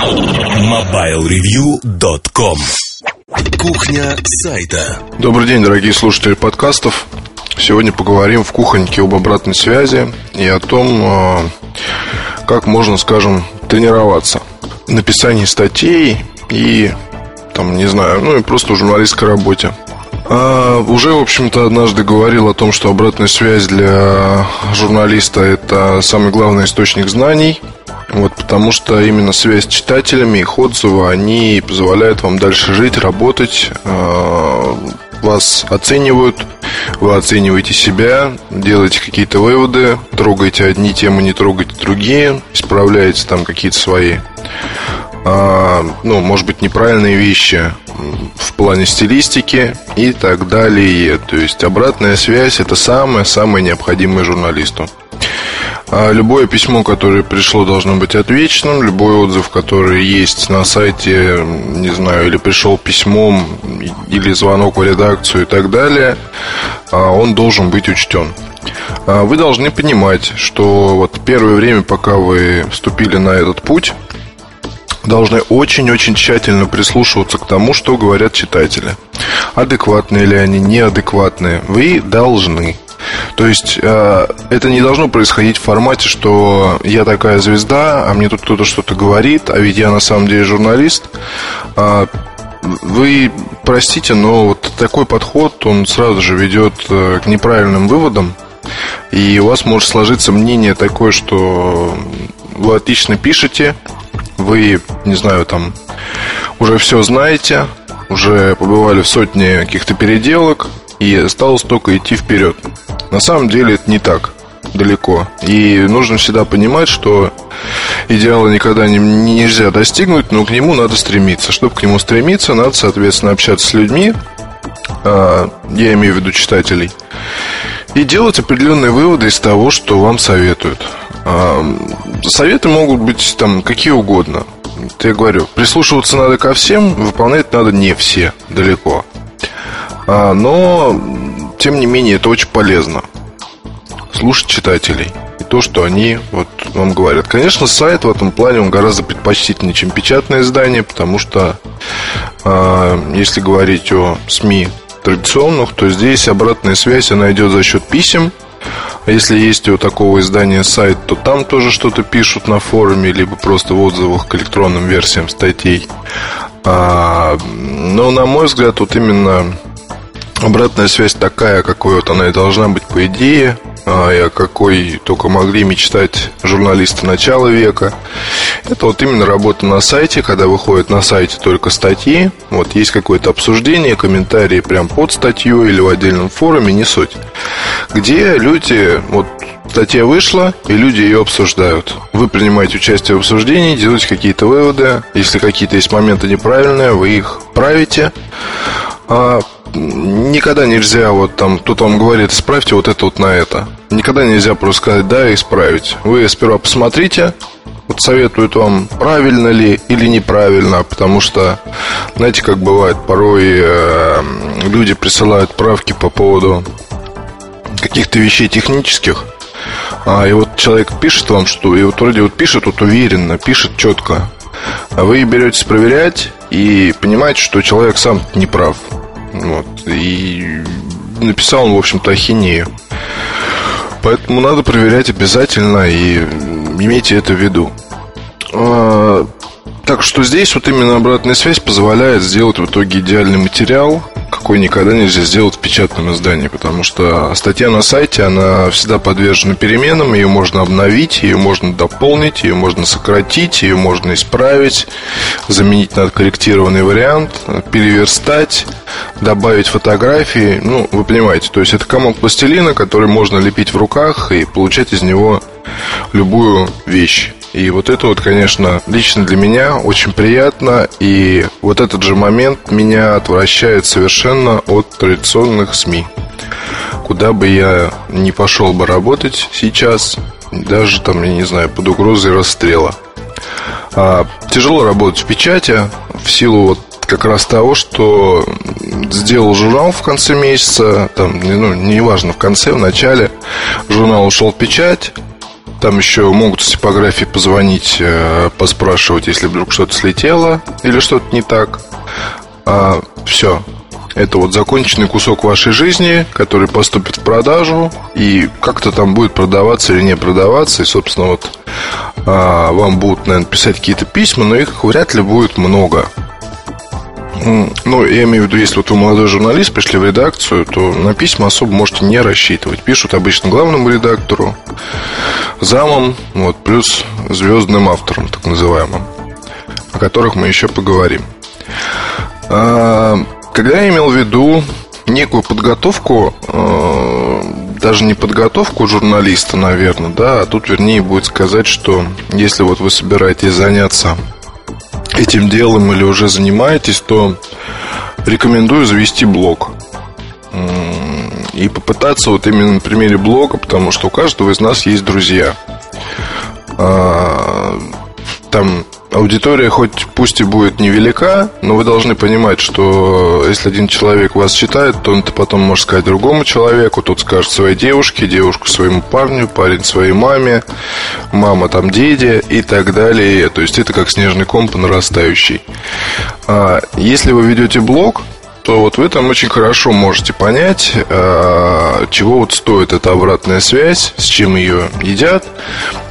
MobileReview.com Кухня сайта Добрый день, дорогие слушатели подкастов. Сегодня поговорим в кухоньке об обратной связи и о том, э, как можно, скажем, тренироваться. Написание статей и, там, не знаю, ну и просто в журналистской работе. А, уже, в общем-то, однажды говорил о том, что обратная связь для журналиста – это самый главный источник знаний. Вот, потому что именно связь с читателями, их отзывы, они позволяют вам дальше жить, работать, а, вас оценивают, вы оцениваете себя, делаете какие-то выводы, трогаете одни темы, не трогаете другие, исправляете там какие-то свои, а, ну, может быть, неправильные вещи в плане стилистики и так далее. То есть обратная связь это самое-самое необходимое журналисту. А любое письмо, которое пришло, должно быть отвеченным. Любой отзыв, который есть на сайте, не знаю, или пришел письмом, или звонок в редакцию и так далее, а, он должен быть учтен. А вы должны понимать, что вот первое время, пока вы вступили на этот путь, должны очень-очень тщательно прислушиваться к тому, что говорят читатели. Адекватные ли они, неадекватные. Вы должны. То есть э, это не должно происходить в формате, что я такая звезда, а мне тут кто-то что-то говорит, а ведь я на самом деле журналист. Э, вы простите, но вот такой подход, он сразу же ведет э, к неправильным выводам. И у вас может сложиться мнение такое, что вы отлично пишете, вы, не знаю, там уже все знаете, уже побывали в сотне каких-то переделок, и осталось только идти вперед. На самом деле это не так далеко. И нужно всегда понимать, что идеала никогда не, нельзя достигнуть, но к нему надо стремиться. Чтобы к нему стремиться, надо, соответственно, общаться с людьми, а, я имею в виду читателей, и делать определенные выводы из того, что вам советуют. А, советы могут быть там какие угодно. Я говорю, прислушиваться надо ко всем, выполнять надо не все, далеко. А, но, тем не менее, это очень полезно. Слушать читателей. И то, что они вот вам говорят. Конечно, сайт в этом плане он гораздо предпочтительнее, чем печатное издание, потому что э, если говорить о СМИ традиционных, то здесь обратная связь, она идет за счет писем, а если есть у такого издания сайт, то там тоже что-то пишут на форуме, либо просто в отзывах к электронным версиям статей. А, но, на мой взгляд, вот именно обратная связь такая, какой вот она и должна быть по идее, а, и о какой только могли мечтать журналисты начала века. Это вот именно работа на сайте, когда выходят на сайте только статьи, вот есть какое-то обсуждение, комментарии прям под статью или в отдельном форуме, не суть. Где люди, вот статья вышла, и люди ее обсуждают. Вы принимаете участие в обсуждении, делаете какие-то выводы. Если какие-то есть моменты неправильные, вы их правите. А никогда нельзя вот там, кто-то вам говорит, исправьте вот это вот на это. Никогда нельзя просто сказать да и исправить. Вы сперва посмотрите, вот советуют вам, правильно ли или неправильно, потому что, знаете, как бывает, порой э, люди присылают правки по поводу каких-то вещей технических, а, и вот человек пишет вам, что и вот вроде вот пишет вот уверенно, пишет четко, а вы беретесь проверять и понимаете, что человек сам не прав. Вот. И написал он, в общем-то, ахинею. Поэтому надо проверять обязательно и имейте это в виду. Так что здесь вот именно обратная связь позволяет сделать в итоге идеальный материал, какой никогда нельзя сделать в печатном издании, потому что статья на сайте, она всегда подвержена переменам, ее можно обновить, ее можно дополнить, ее можно сократить, ее можно исправить, заменить на корректированный вариант, переверстать, добавить фотографии, ну, вы понимаете, то есть это комок пластилина, который можно лепить в руках и получать из него любую вещь. И вот это вот, конечно, лично для меня очень приятно. И вот этот же момент меня отвращает совершенно от традиционных СМИ. Куда бы я не пошел бы работать сейчас, даже там, я не знаю, под угрозой расстрела. А, тяжело работать в печати в силу вот как раз того, что сделал журнал в конце месяца, там, ну, неважно, в конце, в начале, журнал ушел в печать, Там еще могут с типографии позвонить, э, поспрашивать, если вдруг что-то слетело или что-то не так. А, все. Это вот законченный кусок вашей жизни, который поступит в продажу и как-то там будет продаваться или не продаваться. И, собственно, вот а, вам будут, наверное, писать какие-то письма, но их вряд ли будет много. Ну, я имею в виду, если вот вы молодой журналист, пришли в редакцию, то на письма особо можете не рассчитывать. Пишут обычно главному редактору, замом, вот, плюс звездным авторам, так называемым, о которых мы еще поговорим. А, когда я имел в виду некую подготовку, а, даже не подготовку журналиста, наверное, да, а тут вернее будет сказать, что если вот вы собираетесь заняться этим делом или уже занимаетесь, то рекомендую завести блог. И попытаться вот именно на примере блога, потому что у каждого из нас есть друзья. А, там аудитория хоть пусть и будет невелика, но вы должны понимать, что если один человек вас читает, то он это потом может сказать другому человеку, тот скажет своей девушке, девушку своему парню, парень своей маме, мама там деде и так далее. То есть это как снежный ком по нарастающей. А если вы ведете блог, то вот вы там очень хорошо можете понять, а, чего вот стоит эта обратная связь, с чем ее едят.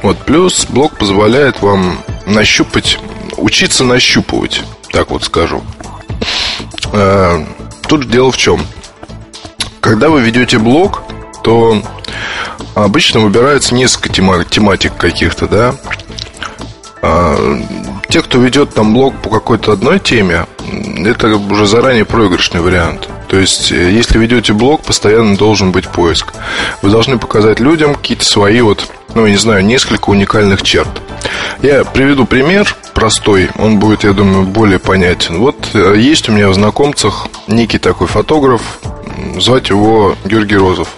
Вот плюс блог позволяет вам нащупать, учиться нащупывать, так вот скажу. А, тут дело в чем. Когда вы ведете блог, то обычно выбирается несколько тематик каких-то, да. А, те, кто ведет там блог по какой-то одной теме, это уже заранее проигрышный вариант. То есть, э, если ведете блог, постоянно должен быть поиск. Вы должны показать людям какие-то свои вот, ну, не знаю, несколько уникальных черт. Я приведу пример простой, он будет, я думаю, более понятен. Вот э, есть у меня в знакомцах некий такой фотограф, звать его Георгий Розов.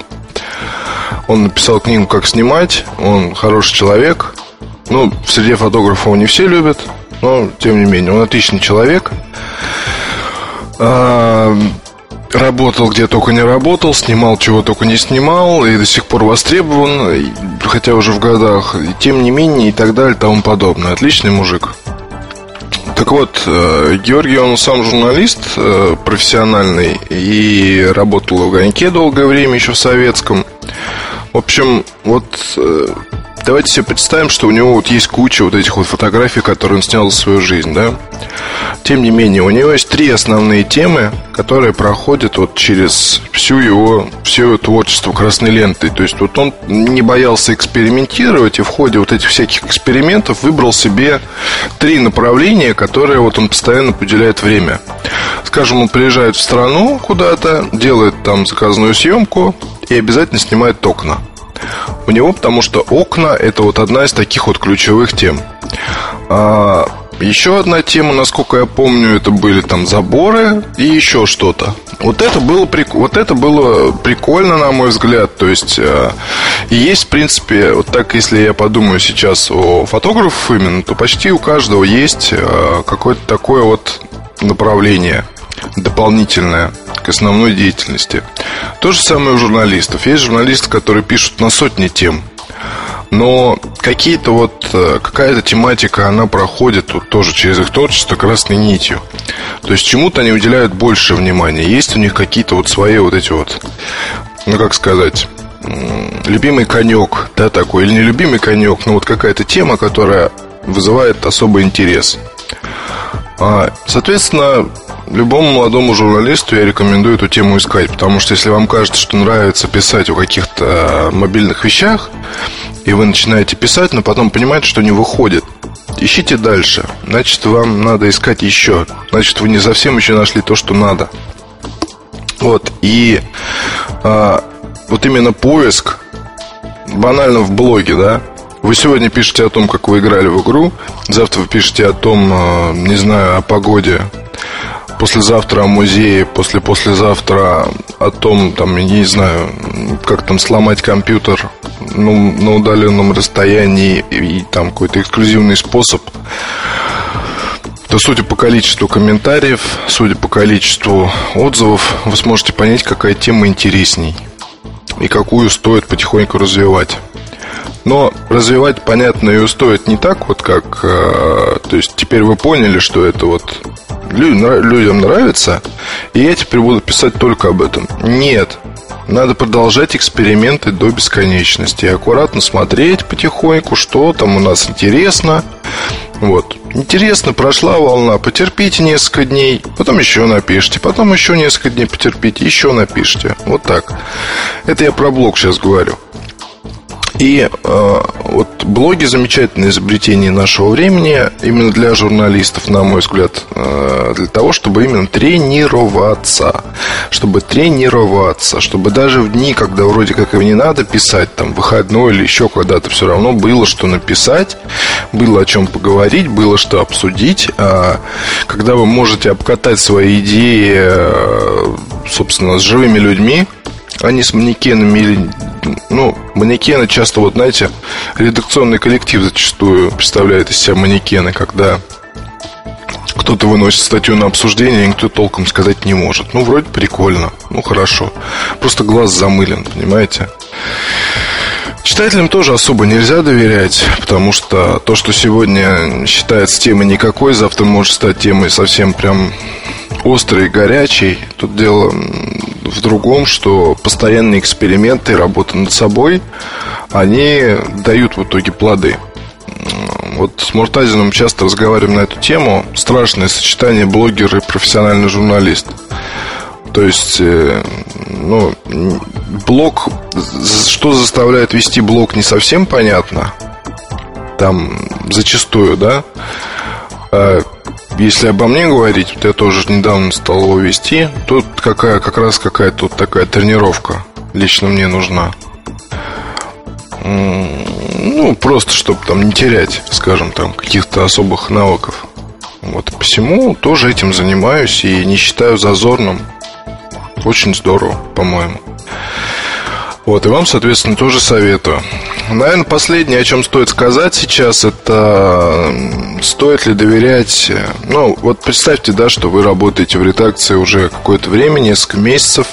Он написал книгу «Как снимать», он хороший человек, ну, в среде фотографов его не все любят, но, тем не менее, он отличный человек. А, работал где только не работал, снимал чего только не снимал, и до сих пор востребован, хотя уже в годах, и тем не менее, и так далее, и тому подобное. Отличный мужик. Так вот, э, Георгий, он сам журналист э, профессиональный и работал в «Огоньке» долгое время, еще в советском. В общем, вот э, давайте себе представим, что у него вот есть куча вот этих вот фотографий, которые он снял за свою жизнь, да. Тем не менее, у него есть три основные темы, которые проходят вот через всю его, все его творчество красной лентой. То есть вот он не боялся экспериментировать и в ходе вот этих всяких экспериментов выбрал себе три направления, которые вот он постоянно уделяет время. Скажем, он приезжает в страну куда-то, делает там заказную съемку и обязательно снимает окна у него, потому что окна это вот одна из таких вот ключевых тем. А, еще одна тема, насколько я помню, это были там заборы и еще что-то. Вот это было прик... вот это было прикольно, на мой взгляд. То есть э, есть, в принципе, вот так, если я подумаю сейчас о фотографах именно, то почти у каждого есть э, какое-то такое вот направление дополнительное к основной деятельности. То же самое у журналистов. Есть журналисты, которые пишут на сотни тем. Но какие-то вот э, какая-то тематика, она проходит вот тоже через их творчество красной нитью. То есть чему-то они уделяют больше внимания. Есть у них какие-то вот свои вот эти вот, ну как сказать, любимый конек, да, такой, или нелюбимый конек, но вот какая-то тема, которая вызывает особый интерес. А, соответственно, любому молодому журналисту я рекомендую эту тему искать, потому что если вам кажется, что нравится писать о каких-то а, мобильных вещах, и вы начинаете писать, но потом понимаете, что не выходит, ищите дальше. Значит, вам надо искать еще. Значит, вы не совсем еще нашли то, что надо. Вот, и а, вот именно поиск, банально в блоге, да, вы сегодня пишете о том, как вы играли в игру, завтра вы пишете о том, а, не знаю, о погоде, послезавтра о музее, после послезавтра о том, там, я не знаю, как там сломать компьютер ну, на удаленном расстоянии и, и там какой-то эксклюзивный способ, то судя по количеству комментариев, судя по количеству отзывов, вы сможете понять, какая тема интересней и какую стоит потихоньку развивать. Но развивать, понятно, ее стоит не так вот, как... Э, то есть теперь вы поняли, что это вот людям нравится, и я теперь буду писать только об этом. Нет. Надо продолжать эксперименты до бесконечности. И аккуратно смотреть потихоньку, что там у нас интересно. Вот. Интересно, прошла волна, потерпите несколько дней, потом еще напишите, потом еще несколько дней потерпите, еще напишите. Вот так. Это я про блог сейчас говорю. И э, вот блоги замечательное изобретение нашего времени именно для журналистов, на мой взгляд, э, для того, чтобы именно тренироваться, чтобы тренироваться, чтобы даже в дни, когда вроде как и не надо писать, там выходной или еще когда-то, все равно было что написать, было о чем поговорить, было что обсудить, а когда вы можете обкатать свои идеи, э, собственно, с живыми людьми, не с манекенами или ну, манекены часто, вот знаете, редакционный коллектив зачастую представляет из себя манекены, когда кто-то выносит статью на обсуждение, и никто толком сказать не может. Ну, вроде прикольно, ну, хорошо. Просто глаз замылен, понимаете? Читателям тоже особо нельзя доверять, потому что то, что сегодня считается темой никакой, завтра может стать темой совсем прям острый, горячий. Тут дело в другом, что постоянные эксперименты, работа над собой, они дают в итоге плоды. Вот с Муртазином часто разговариваем на эту тему. Страшное сочетание блогер и профессиональный журналист. То есть, э, ну, блог, что заставляет вести блог, не совсем понятно. Там зачастую, да. Если обо мне говорить, вот я тоже недавно стал его вести, тут какая, как раз какая-то тут такая тренировка лично мне нужна. Ну, просто чтобы там не терять, скажем, там каких-то особых навыков. Вот посему тоже этим занимаюсь и не считаю зазорным. Очень здорово, по-моему. Вот, и вам, соответственно, тоже советую. Наверное, последнее, о чем стоит сказать сейчас, это стоит ли доверять... Ну, вот представьте, да, что вы работаете в редакции уже какое-то время, несколько месяцев,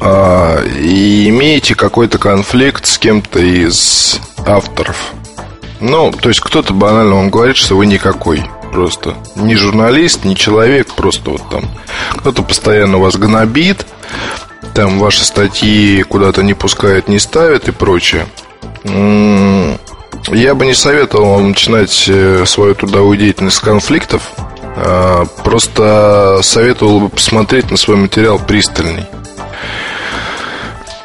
а, и имеете какой-то конфликт с кем-то из авторов. Ну, то есть кто-то банально вам говорит, что вы никакой. Просто не журналист, не человек, просто вот там кто-то постоянно вас гнобит, там ваши статьи куда-то не пускает, не ставит и прочее. Я бы не советовал вам начинать э, свою трудовую деятельность с конфликтов. А, просто советовал бы посмотреть на свой материал пристальней.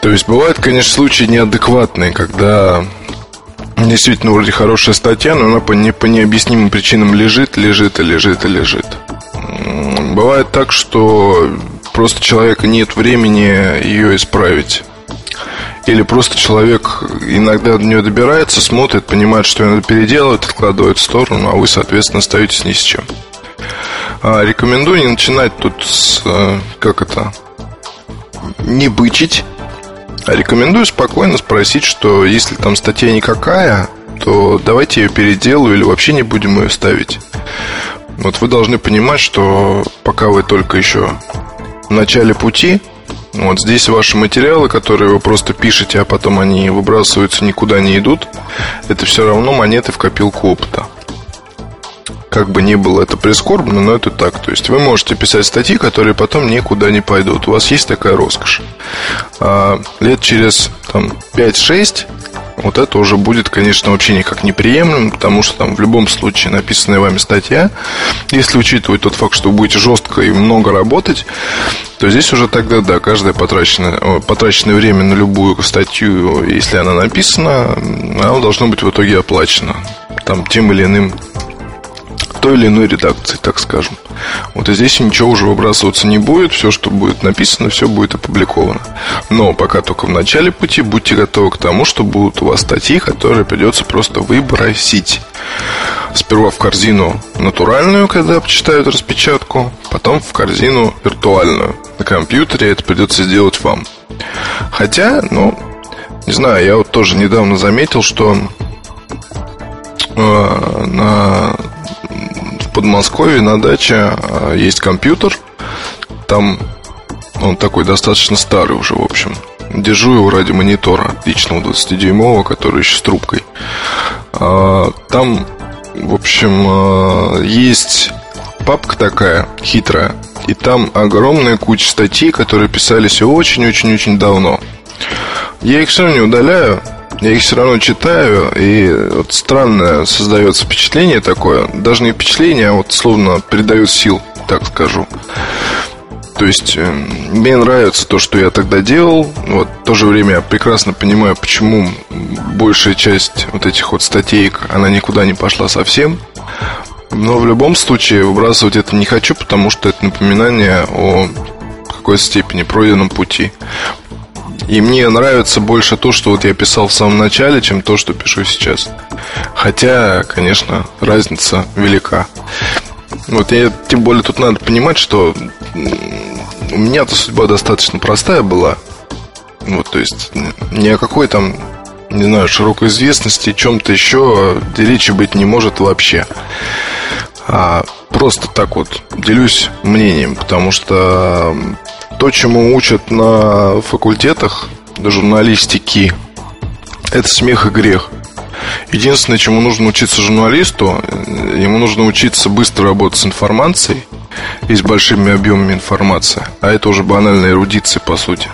То есть бывают, конечно, случаи неадекватные, когда действительно вроде хорошая статья, но она по, не, по необъяснимым причинам лежит, лежит и лежит и лежит. Бывает так, что просто человека нет времени ее исправить. Или просто человек иногда до нее добирается, смотрит, понимает, что ее надо переделывать, откладывает в сторону, а вы, соответственно, остаетесь ни с чем. А, рекомендую не начинать тут с, э, как это, не бычить, а рекомендую спокойно спросить, что если там статья никакая, то давайте ее переделаю или вообще не будем ее ставить. Вот вы должны понимать, что пока вы только еще в начале пути, вот здесь ваши материалы, которые вы просто пишете, а потом они выбрасываются, никуда не идут, это все равно монеты в копилку опыта. Как бы ни было это прискорбно, но это так. То есть вы можете писать статьи, которые потом никуда не пойдут. У вас есть такая роскошь. А лет через там, 5-6 вот это уже будет, конечно, вообще никак неприемлемо, потому что там в любом случае написанная вами статья, если учитывать тот факт, что вы будете жестко и много работать, то здесь уже тогда, да, каждое потраченное, потраченное время на любую статью, если она написана, она должно быть в итоге оплачена там тем или иным той или иной редакции, так скажем. Вот и здесь ничего уже выбрасываться не будет, все, что будет написано, все будет опубликовано. Но пока только в начале пути будьте готовы к тому, что будут у вас статьи, которые придется просто выбросить. Сперва в корзину натуральную, когда почитают распечатку, потом в корзину виртуальную. На компьютере это придется сделать вам. Хотя, ну, не знаю, я вот тоже недавно заметил, что э, на Подмосковье на даче а, есть компьютер. Там он такой достаточно старый уже, в общем. держу его ради монитора личного 20-дюймового, который еще с трубкой. А, там, в общем, есть папка такая хитрая, и там огромная куча статей, которые писались очень-очень-очень давно. Я их все не удаляю, я их все равно читаю, и вот странное создается впечатление такое, даже не впечатление, а вот словно придает сил, так скажу. То есть э, мне нравится то, что я тогда делал. Вот в то же время я прекрасно понимаю, почему большая часть вот этих вот статей, она никуда не пошла совсем. Но в любом случае выбрасывать это не хочу, потому что это напоминание о какой степени пройденном пути. И мне нравится больше то, что вот я писал в самом начале, чем то, что пишу сейчас. Хотя, конечно, разница велика. Вот я, тем более тут надо понимать, что у меня-то судьба достаточно простая была. Вот, то есть ни о какой там, не знаю, широкой известности, чем-то еще речи быть не может вообще. А просто так вот делюсь мнением, потому что то, чему учат на факультетах журналистики, это смех и грех. Единственное, чему нужно учиться журналисту, ему нужно учиться быстро работать с информацией и с большими объемами информации. А это уже банальная эрудиция, по сути.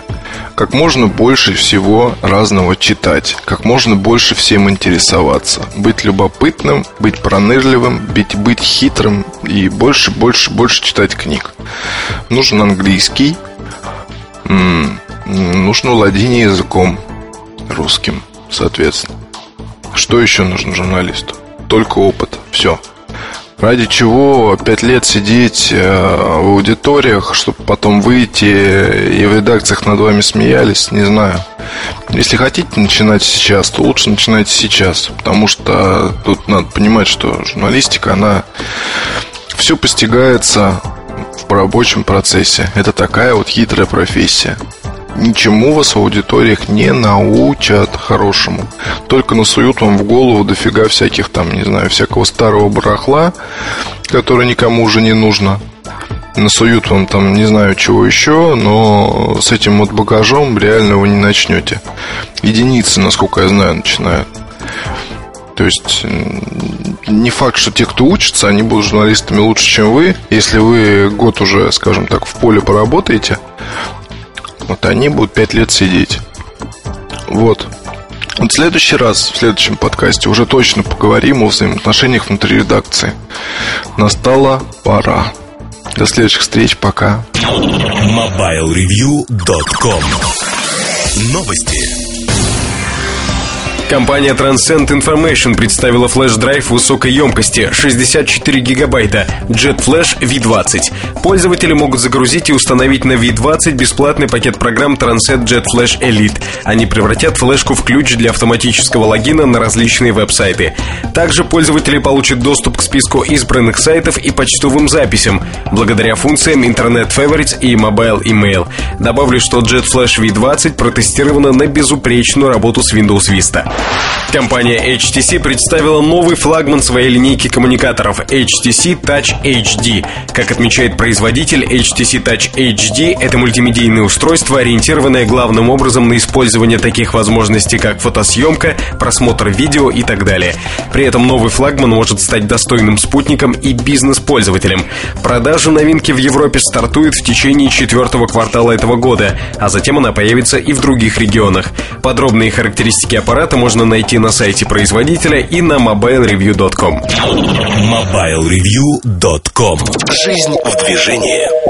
Как можно больше всего разного читать, как можно больше всем интересоваться, быть любопытным, быть пронырливым, быть, быть хитрым и больше, больше, больше читать книг. Нужен английский, нужно владение языком русским, соответственно. Что еще нужно журналисту? Только опыт. Все. Ради чего пять лет сидеть э, в аудиториях, чтобы потом выйти и в редакциях над вами смеялись, не знаю. Если хотите начинать сейчас, то лучше начинайте сейчас, потому что тут надо понимать, что журналистика, она все постигается в рабочем процессе. Это такая вот хитрая профессия. Ничему вас в аудиториях не научат хорошему. Только насуют вам в голову дофига всяких там, не знаю, всякого старого барахла, которое никому уже не нужно. Насуют вам там, не знаю, чего еще, но с этим вот багажом реально вы не начнете. Единицы, насколько я знаю, начинают. То есть не факт, что те, кто учится, они будут журналистами лучше, чем вы. Если вы год уже, скажем так, в поле поработаете, вот они будут пять лет сидеть. Вот. Вот в следующий раз, в следующем подкасте уже точно поговорим о взаимоотношениях внутри редакции. Настала пора. До следующих встреч, пока. MobileReview.com Новости. Компания Transcend Information представила флеш-драйв высокой емкости 64 гигабайта Jet Flash V20. Пользователи могут загрузить и установить на V20 бесплатный пакет программ Transcend Jet Flash Elite. Они превратят флешку в ключ для автоматического логина на различные веб-сайты. Также пользователи получат доступ к списку избранных сайтов и почтовым записям, благодаря функциям Internet Favorites и Mobile Email. Добавлю, что Jet Flash V20 протестирована на безупречную работу с Windows Vista. Компания HTC представила новый флагман своей линейки коммуникаторов HTC Touch HD. Как отмечает производитель, HTC Touch HD — это мультимедийное устройство, ориентированное главным образом на использование таких возможностей, как фотосъемка, просмотр видео и так далее. При этом новый флагман может стать достойным спутником и бизнес-пользователям. Продажа новинки в Европе стартует в течение четвертого квартала этого года, а затем она появится и в других регионах. Подробные характеристики аппарата можно можно найти на сайте производителя и на mobilereview.com. mobilereview.com Жизнь в движении.